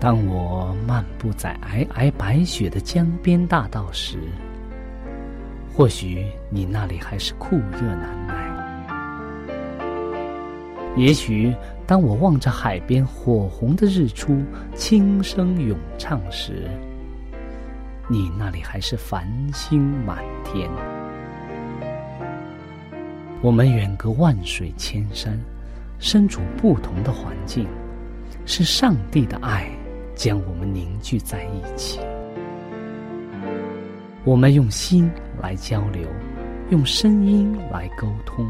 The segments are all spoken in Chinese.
当我漫步在皑皑白雪的江边大道时，或许你那里还是酷热难耐；也许当我望着海边火红的日出轻声咏唱时，你那里还是繁星满天。我们远隔万水千山，身处不同的环境，是上帝的爱。将我们凝聚在一起，我们用心来交流，用声音来沟通，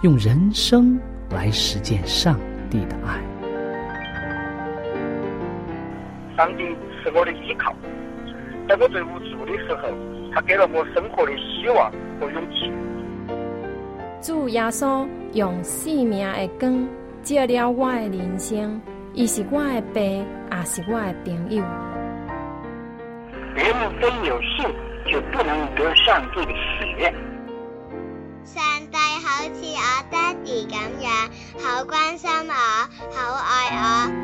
用人生来实践上帝的爱。上帝是我的依靠，在我最无助的时候，他给了我生活的希望和勇气。主耶稣用生命的光照了我的人生。伊是我的爸，也是我的朋友。人非有信，就不能得上帝的喜悦。上帝好似我爹哋咁样，好关心我，好爱我。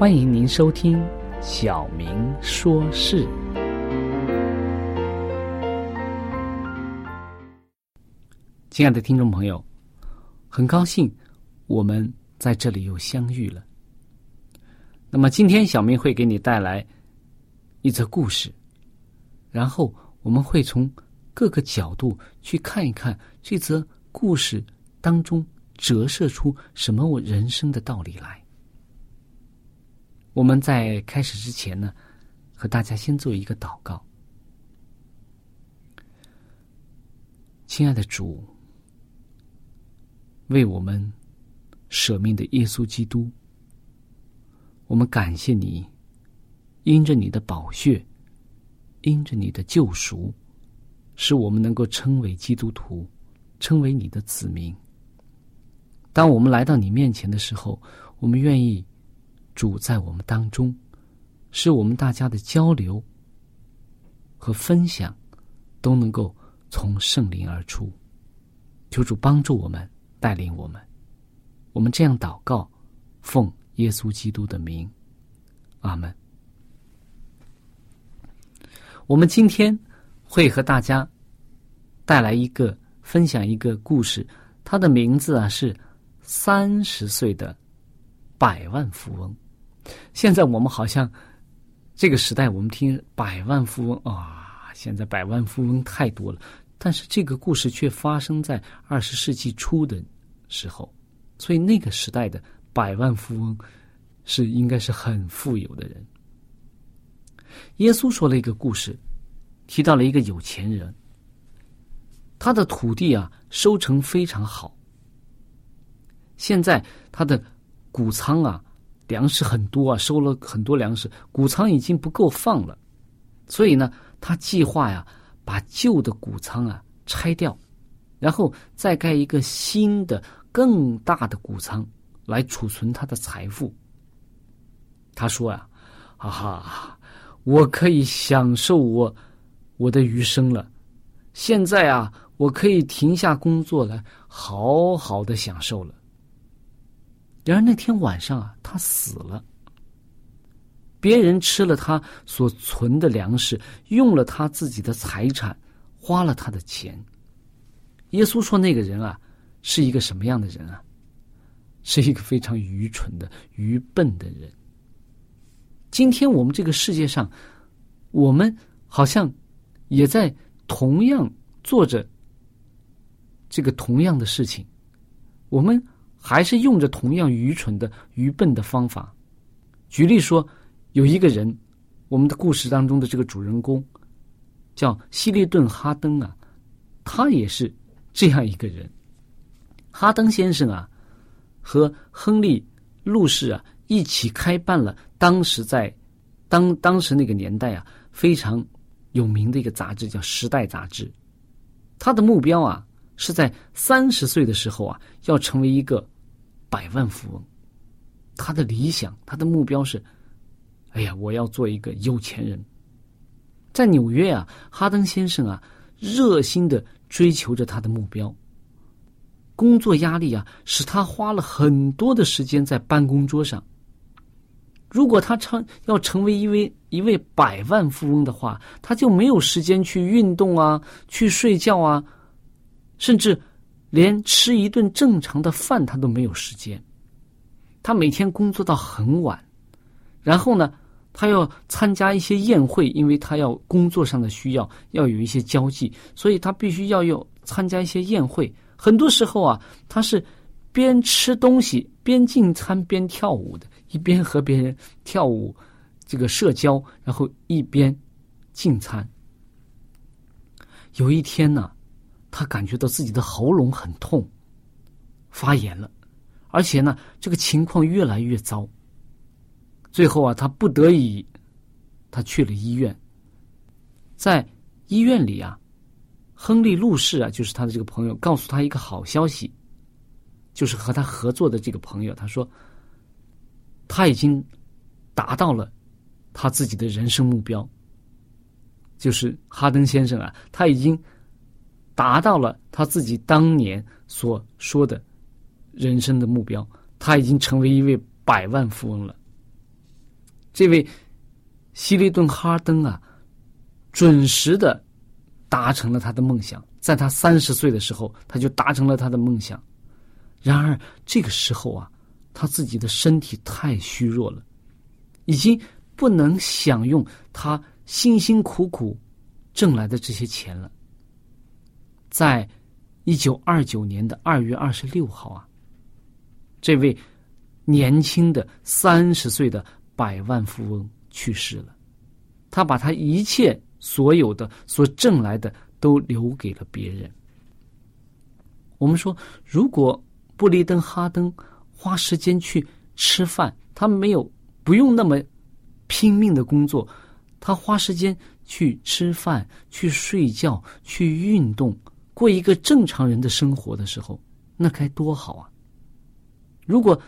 欢迎您收听《小明说事》。亲爱的听众朋友，很高兴我们在这里又相遇了。那么今天小明会给你带来一则故事，然后我们会从各个角度去看一看这则故事当中折射出什么我人生的道理来。我们在开始之前呢，和大家先做一个祷告。亲爱的主，为我们舍命的耶稣基督，我们感谢你，因着你的宝血，因着你的救赎，使我们能够称为基督徒，称为你的子民。当我们来到你面前的时候，我们愿意。主在我们当中，使我们大家的交流和分享都能够从圣灵而出。求主帮助我们，带领我们。我们这样祷告，奉耶稣基督的名，阿门。我们今天会和大家带来一个分享一个故事，它的名字啊是三十岁的百万富翁。现在我们好像这个时代，我们听百万富翁啊，现在百万富翁太多了。但是这个故事却发生在二十世纪初的时候，所以那个时代的百万富翁是应该是很富有的人。耶稣说了一个故事，提到了一个有钱人，他的土地啊收成非常好，现在他的谷仓啊。粮食很多啊，收了很多粮食，谷仓已经不够放了，所以呢，他计划呀，把旧的谷仓啊拆掉，然后再盖一个新的、更大的谷仓来储存他的财富。他说呀：“哈哈，我可以享受我我的余生了。现在啊，我可以停下工作来，好好的享受了。”然而那天晚上啊，他死了。别人吃了他所存的粮食，用了他自己的财产，花了他的钱。耶稣说：“那个人啊，是一个什么样的人啊？是一个非常愚蠢的、愚笨的人。”今天我们这个世界上，我们好像也在同样做着这个同样的事情，我们还是用着同样愚蠢的、愚笨的方法。举例说，有一个人，我们的故事当中的这个主人公叫希利顿·哈登啊，他也是这样一个人。哈登先生啊，和亨利·路士啊一起开办了当时在当当时那个年代啊非常有名的一个杂志，叫《时代》杂志。他的目标啊。是在三十岁的时候啊，要成为一个百万富翁。他的理想，他的目标是：哎呀，我要做一个有钱人。在纽约啊，哈登先生啊，热心的追求着他的目标。工作压力啊，使他花了很多的时间在办公桌上。如果他成要成为一位一位百万富翁的话，他就没有时间去运动啊，去睡觉啊。甚至连吃一顿正常的饭他都没有时间。他每天工作到很晚，然后呢，他要参加一些宴会，因为他要工作上的需要，要有一些交际，所以他必须要有参加一些宴会。很多时候啊，他是边吃东西边进餐边跳舞的，一边和别人跳舞，这个社交，然后一边进餐。有一天呢。他感觉到自己的喉咙很痛，发炎了，而且呢，这个情况越来越糟。最后啊，他不得已，他去了医院。在医院里啊，亨利·路士啊，就是他的这个朋友，告诉他一个好消息，就是和他合作的这个朋友，他说他已经达到了他自己的人生目标，就是哈登先生啊，他已经。达到了他自己当年所说的人生的目标，他已经成为一位百万富翁了。这位希利顿·哈登啊，准时的达成了他的梦想，在他三十岁的时候，他就达成了他的梦想。然而这个时候啊，他自己的身体太虚弱了，已经不能享用他辛辛苦苦挣来的这些钱了。在一九二九年的二月二十六号啊，这位年轻的三十岁的百万富翁去世了。他把他一切所有的所挣来的都留给了别人。我们说，如果布利登哈登花时间去吃饭，他没有不用那么拼命的工作，他花时间去吃饭、去睡觉、去运动。过一个正常人的生活的时候，那该多好啊！如果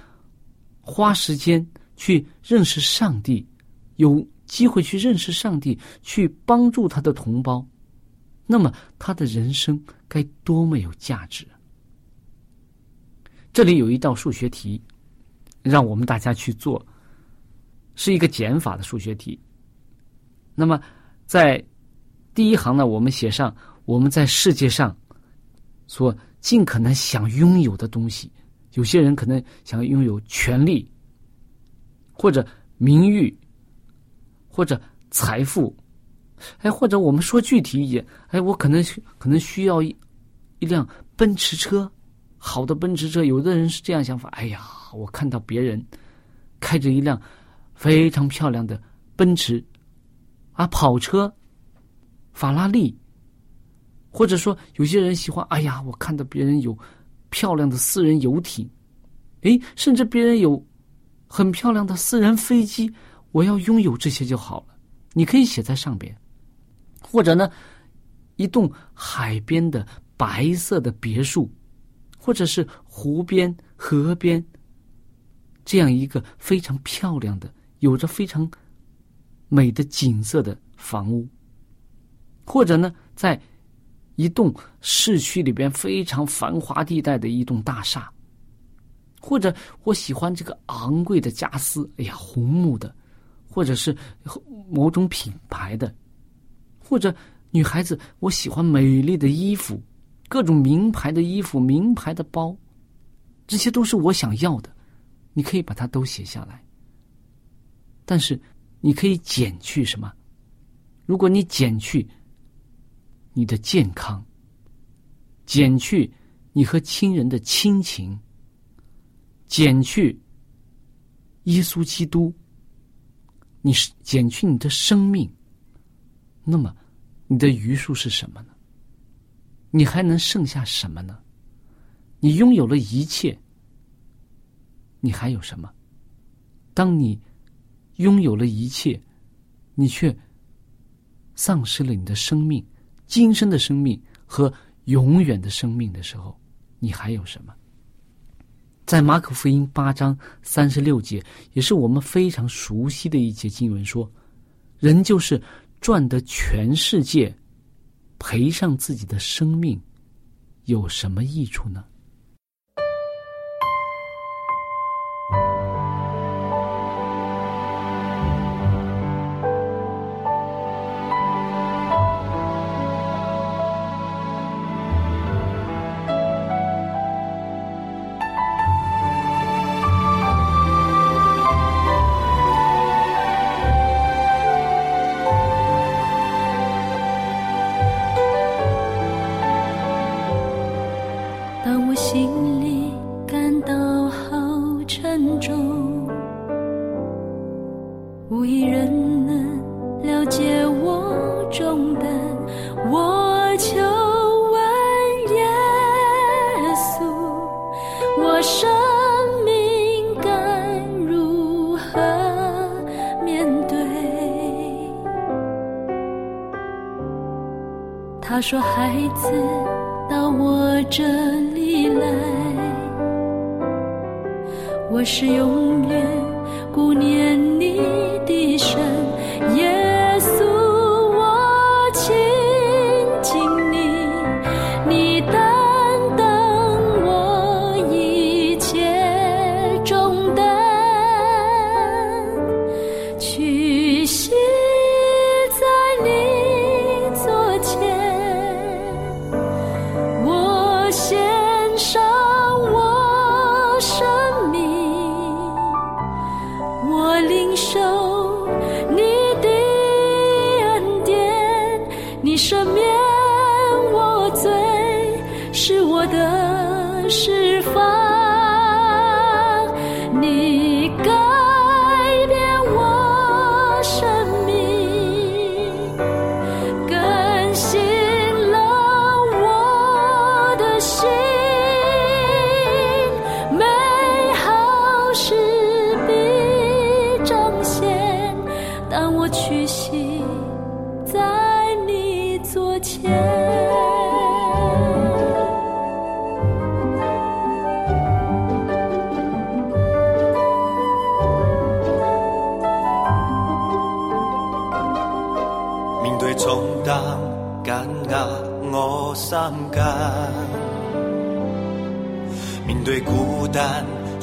花时间去认识上帝，有机会去认识上帝，去帮助他的同胞，那么他的人生该多么有价值！这里有一道数学题，让我们大家去做，是一个减法的数学题。那么，在第一行呢，我们写上我们在世界上。所尽可能想拥有的东西，有些人可能想拥有权利，或者名誉，或者财富，哎，或者我们说具体一点，哎，我可能可能需要一一辆奔驰车，好的奔驰车。有的人是这样想法，哎呀，我看到别人开着一辆非常漂亮的奔驰，啊，跑车，法拉利。或者说，有些人喜欢，哎呀，我看到别人有漂亮的私人游艇，诶，甚至别人有很漂亮的私人飞机，我要拥有这些就好了。你可以写在上边，或者呢，一栋海边的白色的别墅，或者是湖边、河边这样一个非常漂亮的、有着非常美的景色的房屋，或者呢，在。一栋市区里边非常繁华地带的一栋大厦，或者我喜欢这个昂贵的家私，哎呀，红木的，或者是某种品牌的，或者女孩子我喜欢美丽的衣服，各种名牌的衣服、名牌的包，这些都是我想要的。你可以把它都写下来，但是你可以减去什么？如果你减去。你的健康，减去你和亲人的亲情，减去耶稣基督，你是减去你的生命，那么你的余数是什么呢？你还能剩下什么呢？你拥有了一切，你还有什么？当你拥有了一切，你却丧失了你的生命、今生的生命和永远的生命的时候，你还有什么？在马可福音八章三十六节，也是我们非常熟悉的一节经文说：“人就是赚得全世界，赔上自己的生命，有什么益处呢？”说：“孩子，到我这里来，我是永远顾念你的神，耶稣，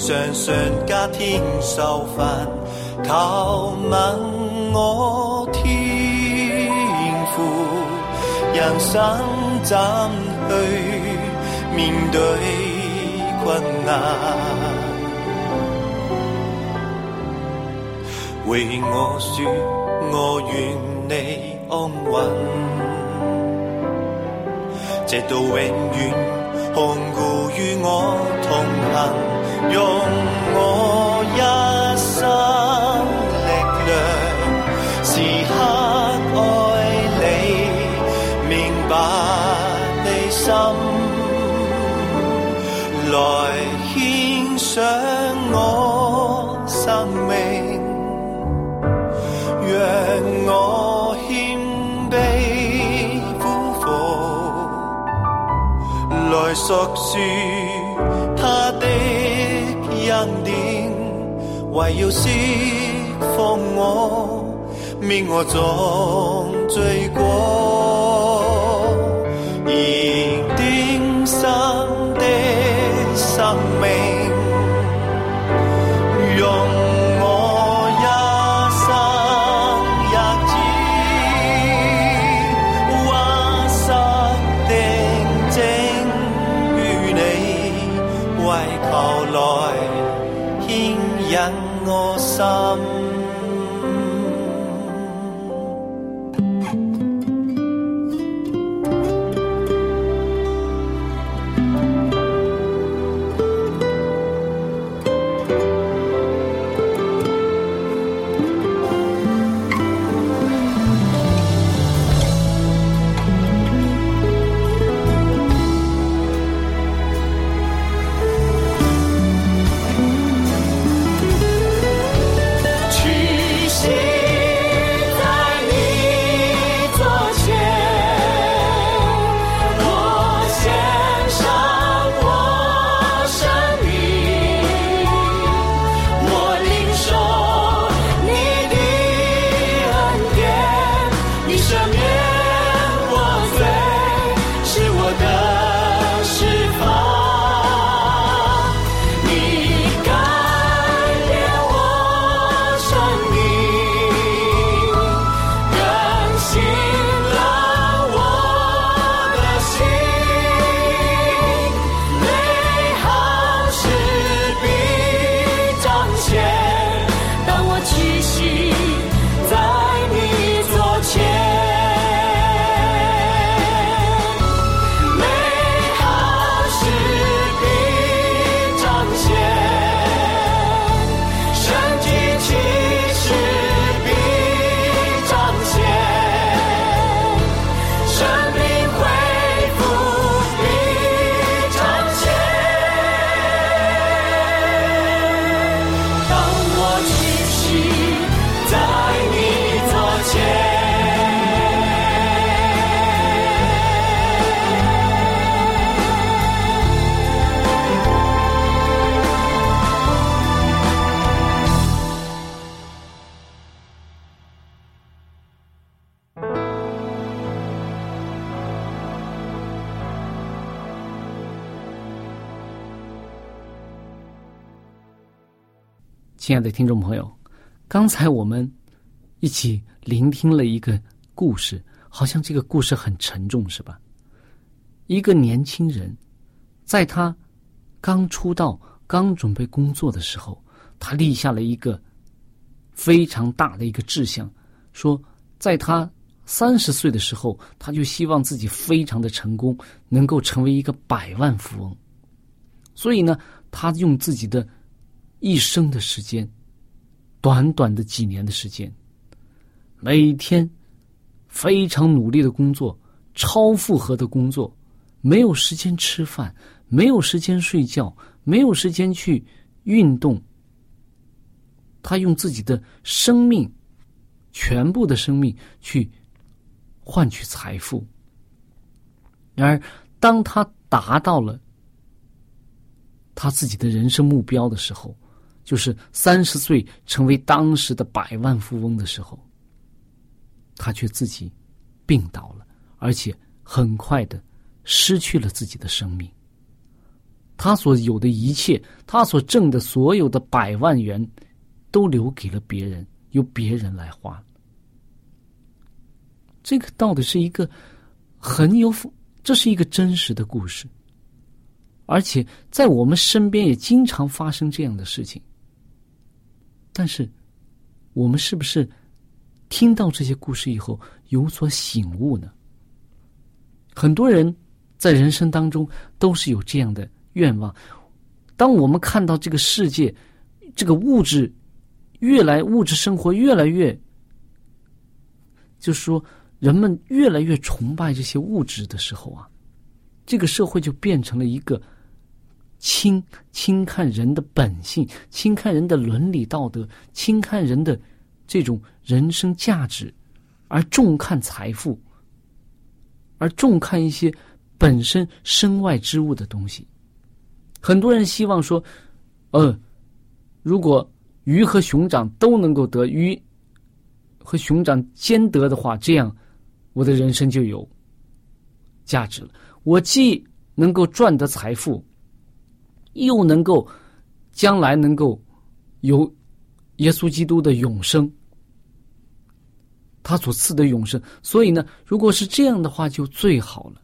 常常加添受煩，求吻我天父，人生怎去面對困難？為我說，我願你安穩，直到永遠看顧與我同行，用我一生力量，时刻爱你，明白你心，来献上我生命。让我谦卑俯伏，來述说唯要释放我，免我種爱的听众朋友，刚才我们一起聆听了一个故事，好像这个故事很沉重，是吧？一个年轻人，在他刚出道、刚准备工作的时候，他立下了一个非常大的一个志向，说，在他三十岁的时候，他就希望自己非常的成功，能够成为一个百万富翁。所以呢，他用自己的。一生的时间，短短的几年的时间，每天非常努力的工作，超负荷的工作，没有时间吃饭，没有时间睡觉，没有时间去运动。他用自己的生命，全部的生命去换取财富。然而，当他达到了他自己的人生目标的时候，就是三十岁成为当时的百万富翁的时候，他却自己病倒了，而且很快的失去了自己的生命。他所有的一切，他所挣的所有的百万元，都留给了别人，由别人来花。这个到底是一个很有，这是一个真实的故事，而且在我们身边也经常发生这样的事情。但是，我们是不是听到这些故事以后有所醒悟呢？很多人在人生当中都是有这样的愿望。当我们看到这个世界，这个物质越来物质生活越来越，就是说人们越来越崇拜这些物质的时候啊，这个社会就变成了一个。轻轻看人的本性，轻看人的伦理道德，轻看人的这种人生价值，而重看财富，而重看一些本身身外之物的东西。很多人希望说，呃，如果鱼和熊掌都能够得，鱼和熊掌兼得的话，这样我的人生就有价值了。我既能够赚得财富。又能够将来能够有耶稣基督的永生，他所赐的永生。所以呢，如果是这样的话，就最好了。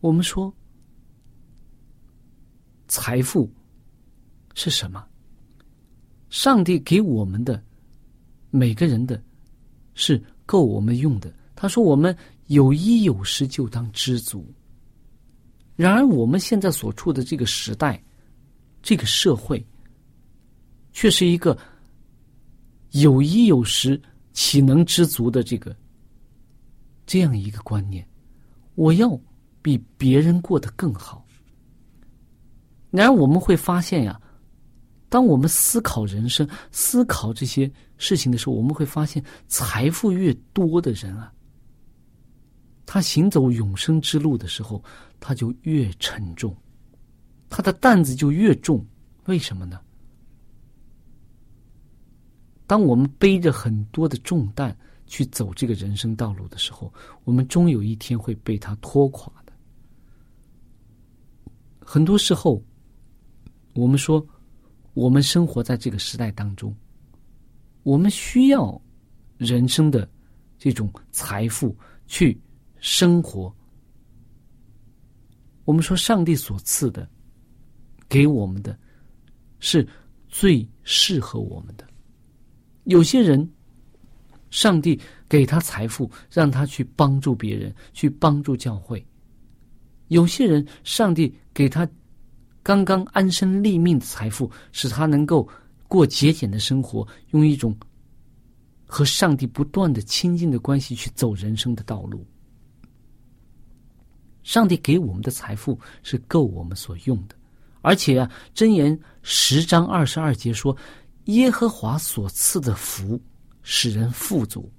我们说，财富是什么？上帝给我们的每个人的，是够我们用的。他说：“我们有衣有食，就当知足。”然而，我们现在所处的这个时代，这个社会，却是一个有衣有食岂能知足的这个这样一个观念。我要比别人过得更好。然而，我们会发现呀，当我们思考人生、思考这些事情的时候，我们会发现，财富越多的人啊。他行走永生之路的时候，他就越沉重，他的担子就越重。为什么呢？当我们背着很多的重担去走这个人生道路的时候，我们终有一天会被他拖垮的。很多时候，我们说，我们生活在这个时代当中，我们需要人生的这种财富去。生活，我们说上帝所赐的，给我们的，是最适合我们的。有些人，上帝给他财富，让他去帮助别人，去帮助教会；有些人，上帝给他刚刚安身立命的财富，使他能够过节俭的生活，用一种和上帝不断的亲近的关系去走人生的道路。上帝给我们的财富是够我们所用的，而且啊，《箴言》十章二十二节说：“耶和华所赐的福使人富足。”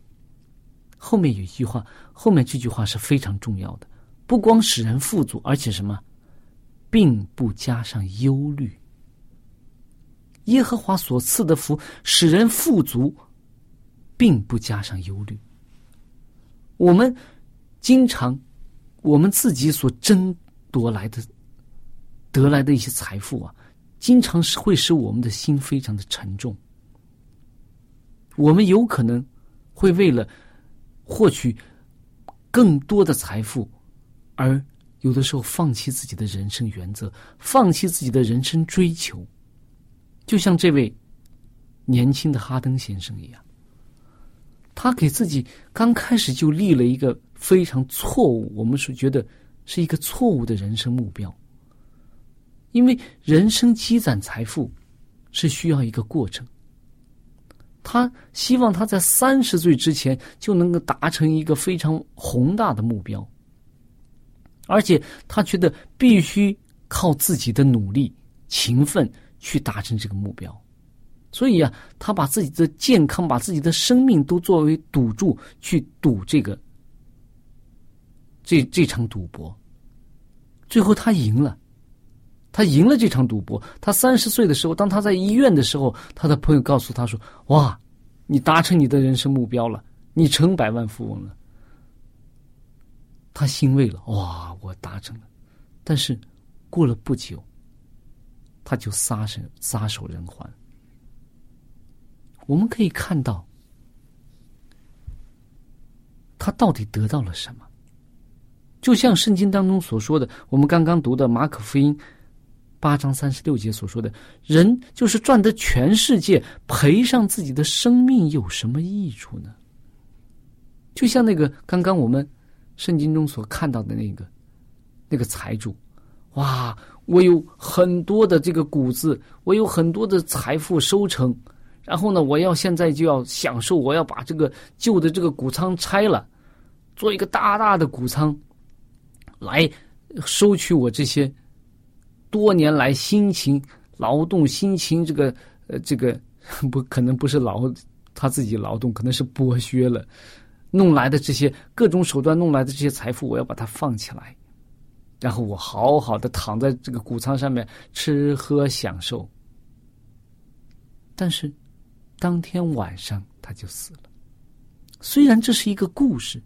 后面有一句话，后面这句话是非常重要的，不光使人富足，而且什么，并不加上忧虑。耶和华所赐的福使人富足，并不加上忧虑。我们经常。我们自己所争夺来的、得来的一些财富啊，经常是会使我们的心非常的沉重。我们有可能会为了获取更多的财富，而有的时候放弃自己的人生原则，放弃自己的人生追求，就像这位年轻的哈登先生一样，他给自己刚开始就立了一个非常错误，我们是觉得是一个错误的人生目标，因为人生积攒财富是需要一个过程。他希望他在三十岁之前就能够达成一个非常宏大的目标，而且他觉得必须靠自己的努力、勤奋去达成这个目标。所以啊，他把自己的健康、把自己的生命都作为赌注去赌这个这这场赌博。最后他赢了，他赢了这场赌博。他三十岁的时候，当他在医院的时候，他的朋友告诉他说：“哇！”你达成你的人生目标了，你成百万富翁了，他欣慰了，哇，我达成了。但是过了不久，他就撒手撒手人寰。我们可以看到，他到底得到了什么？就像圣经当中所说的，我们刚刚读的马可福音。八章三十六节所说的人，就是赚得全世界，赔上自己的生命，有什么益处呢？就像那个刚刚我们圣经中所看到的那个那个财主，哇，我有很多的这个谷子，我有很多的财富收成，然后呢，我要现在就要享受，我要把这个旧的这个谷仓拆了，做一个大大的谷仓，来收取我这些。多年来辛勤劳动、辛勤这个呃这个不可能不是劳他自己劳动，可能是剥削了弄来的这些各种手段弄来的这些财富，我要把它放起来，然后我好好的躺在这个谷仓上面吃喝享受。但是当天晚上他就死了。虽然这是一个故事，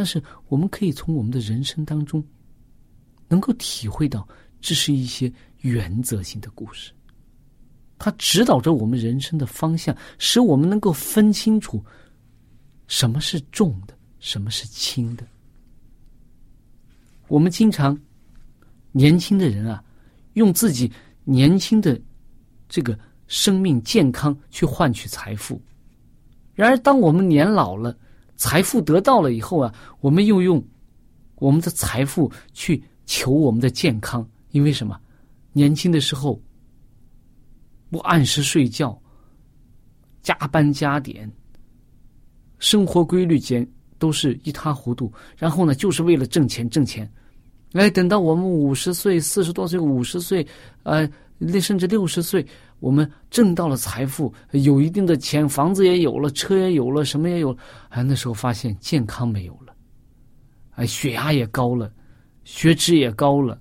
但是我们可以从我们的人生当中能够体会到。这是一些原则性的故事，它指导着我们人生的方向，使我们能够分清楚什么是重的，什么是轻的。我们经常年轻的人啊，用自己年轻的这个生命健康去换取财富，然而当我们年老了，财富得到了以后啊，我们又用我们的财富去求我们的健康。因为什么？年轻的时候不按时睡觉，加班加点，生活规律间都是一塌糊涂。然后呢，就是为了挣钱挣钱。哎，等到我们五十岁、四十多岁、五十岁，呃，那甚至六十岁，我们挣到了财富，有一定的钱，房子也有了，车也有了，什么也有了。哎，那时候发现健康没有了，哎，血压也高了，血脂也高了。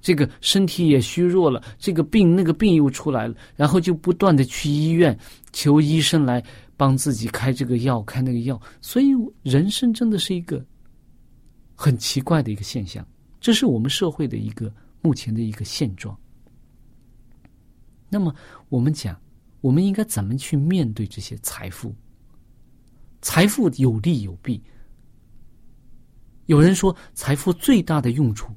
这个身体也虚弱了，这个病那个病又出来了，然后就不断的去医院求医生来帮自己开这个药开那个药，所以人生真的是一个很奇怪的一个现象，这是我们社会的一个目前的一个现状。那么我们讲，我们应该怎么去面对这些财富？财富有利有弊，有人说财富最大的用处。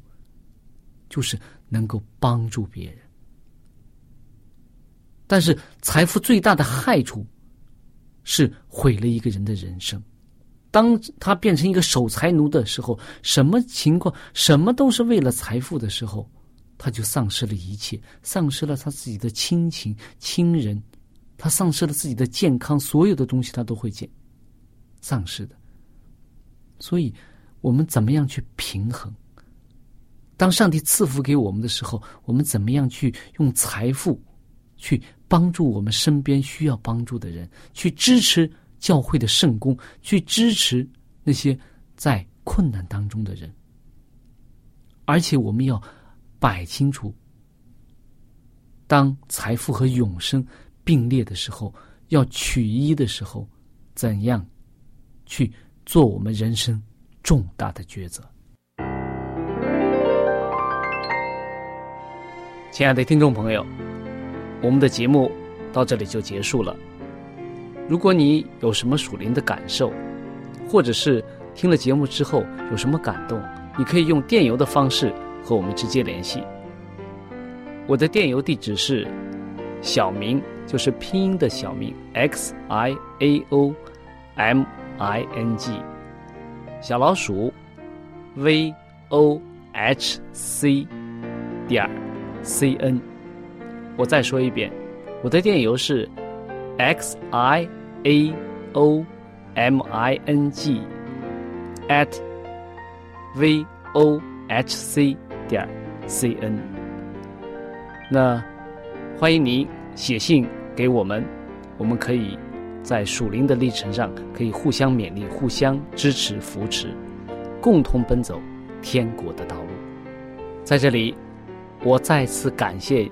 就是能够帮助别人，但是财富最大的害处是毁了一个人的人生。当他变成一个守财奴的时候，什么情况，什么都是为了财富的时候，他就丧失了一切，丧失了他自己的亲情、亲人，他丧失了自己的健康，所有的东西他都会减丧失的。所以，我们怎么样去平衡？当上帝赐福给我们的时候，我们怎么样去用财富，去帮助我们身边需要帮助的人，去支持教会的圣公，去支持那些在困难当中的人。而且我们要摆清楚，当财富和永生并列的时候，要取一的时候，怎样去做我们人生重大的抉择。亲爱的听众朋友，我们的节目到这里就结束了。如果你有什么属灵的感受，或者是听了节目之后有什么感动，你可以用电邮的方式和我们直接联系。我的电邮地址是小明，就是拼音的小明 x i a o m i n g，小老鼠 v o h c 点 c n。我再说一遍，我的电邮是 x i a o m i n g at v o h c 点 c n。那欢迎您写信给我们，我们可以在属灵的历程上可以互相勉励、互相支持、扶持，共同奔走天国的道路。在这里，我再次感谢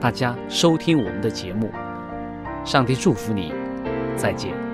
大家收听我们的节目，上帝祝福你，再见。